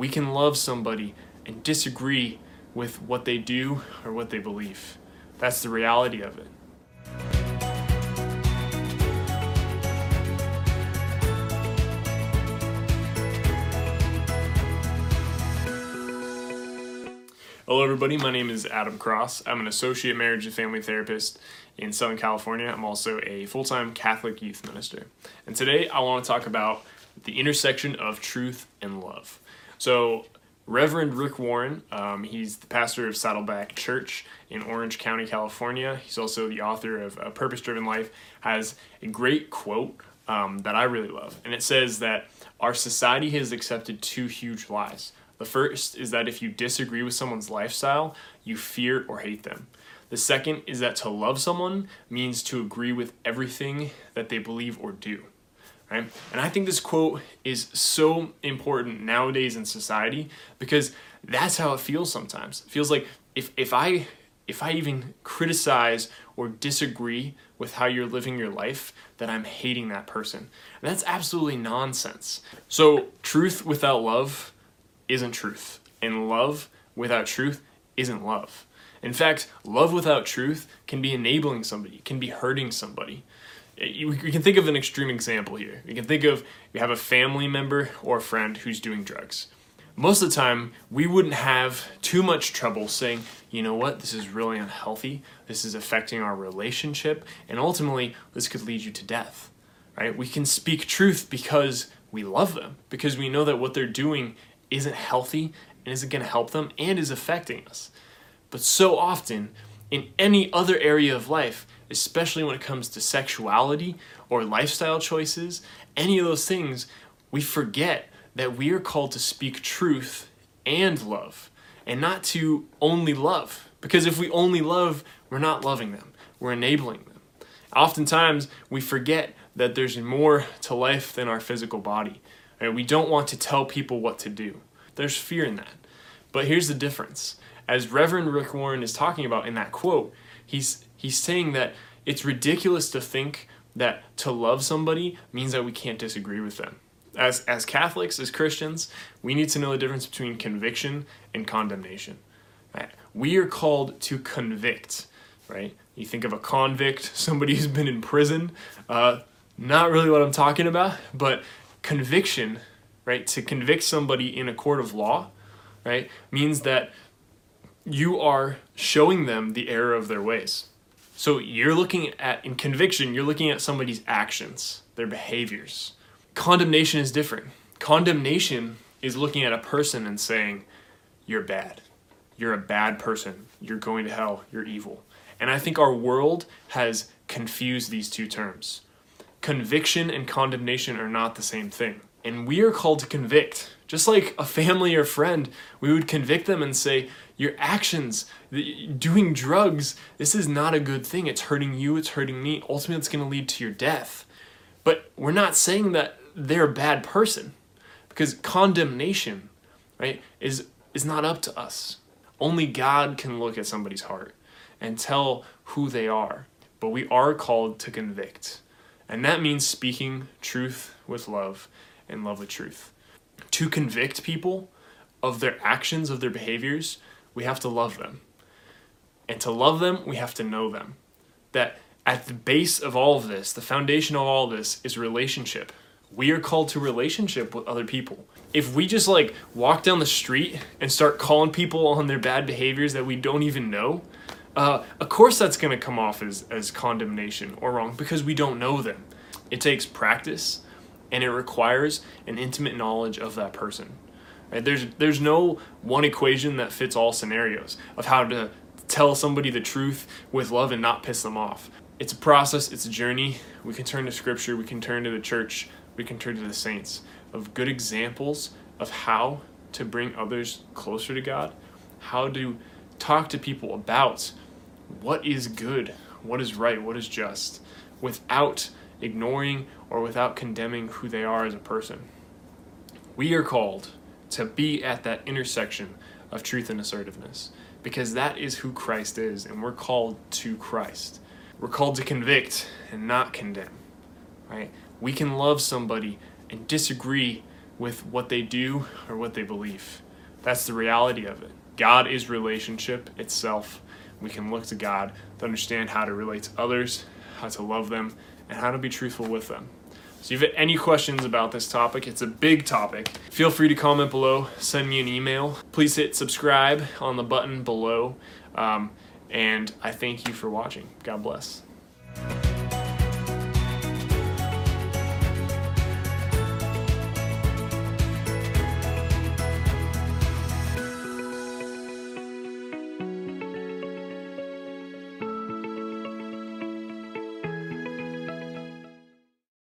we can love somebody and disagree with what they do or what they believe. That's the reality of it. Hello, everybody. My name is Adam Cross. I'm an associate marriage and family therapist in Southern California. I'm also a full time Catholic youth minister. And today I want to talk about the intersection of truth and love. So, Reverend Rick Warren, um, he's the pastor of Saddleback Church in Orange County, California. He's also the author of A Purpose Driven Life, has a great quote um, that I really love. And it says that our society has accepted two huge lies. The first is that if you disagree with someone's lifestyle, you fear or hate them. The second is that to love someone means to agree with everything that they believe or do. Right? And I think this quote is so important nowadays in society because that's how it feels sometimes. It feels like if, if I if I even criticize or disagree with how you're living your life, that I'm hating that person. And that's absolutely nonsense. So truth without love isn't truth, and love without truth isn't love. In fact, love without truth can be enabling somebody, can be hurting somebody. You, can think of an extreme example here. We can think of you have a family member or a friend who's doing drugs. Most of the time, we wouldn't have too much trouble saying, you know what, this is really unhealthy, this is affecting our relationship, and ultimately, this could lead you to death. Right? We can speak truth because we love them, because we know that what they're doing isn't healthy and isn't going to help them and is affecting us. But so often, in any other area of life, especially when it comes to sexuality or lifestyle choices, any of those things, we forget that we are called to speak truth and love, and not to only love. Because if we only love, we're not loving them, we're enabling them. Oftentimes, we forget that there's more to life than our physical body. Right? We don't want to tell people what to do. There's fear in that. But here's the difference. As Reverend Rick Warren is talking about in that quote, he's he's saying that it's ridiculous to think that to love somebody means that we can't disagree with them. As as Catholics, as Christians, we need to know the difference between conviction and condemnation. Right? We are called to convict, right? You think of a convict, somebody who's been in prison. Uh, not really what I'm talking about, but conviction, right, to convict somebody in a court of law, right, means that you are showing them the error of their ways. So you're looking at, in conviction, you're looking at somebody's actions, their behaviors. Condemnation is different. Condemnation is looking at a person and saying, you're bad. You're a bad person. You're going to hell. You're evil. And I think our world has confused these two terms conviction and condemnation are not the same thing. And we are called to convict. Just like a family or friend, we would convict them and say, Your actions, doing drugs, this is not a good thing. It's hurting you, it's hurting me. Ultimately, it's going to lead to your death. But we're not saying that they're a bad person because condemnation, right, is, is not up to us. Only God can look at somebody's heart and tell who they are. But we are called to convict. And that means speaking truth with love and love with truth. To convict people of their actions, of their behaviors, we have to love them. And to love them, we have to know them. That at the base of all of this, the foundation of all of this is relationship. We are called to relationship with other people. If we just like walk down the street and start calling people on their bad behaviors that we don't even know, uh, of course, that's going to come off as, as condemnation or wrong because we don't know them. It takes practice and it requires an intimate knowledge of that person. Right? There's, there's no one equation that fits all scenarios of how to tell somebody the truth with love and not piss them off. It's a process, it's a journey. We can turn to scripture, we can turn to the church, we can turn to the saints of good examples of how to bring others closer to God, how to talk to people about what is good, what is right, what is just, without ignoring or without condemning who they are as a person. We are called to be at that intersection of truth and assertiveness because that is who Christ is, and we're called to Christ. We're called to convict and not condemn, right? We can love somebody and disagree with what they do or what they believe. That's the reality of it. God is relationship itself. We can look to God to understand how to relate to others, how to love them, and how to be truthful with them. So, if you have any questions about this topic, it's a big topic. Feel free to comment below, send me an email. Please hit subscribe on the button below. Um, and I thank you for watching. God bless.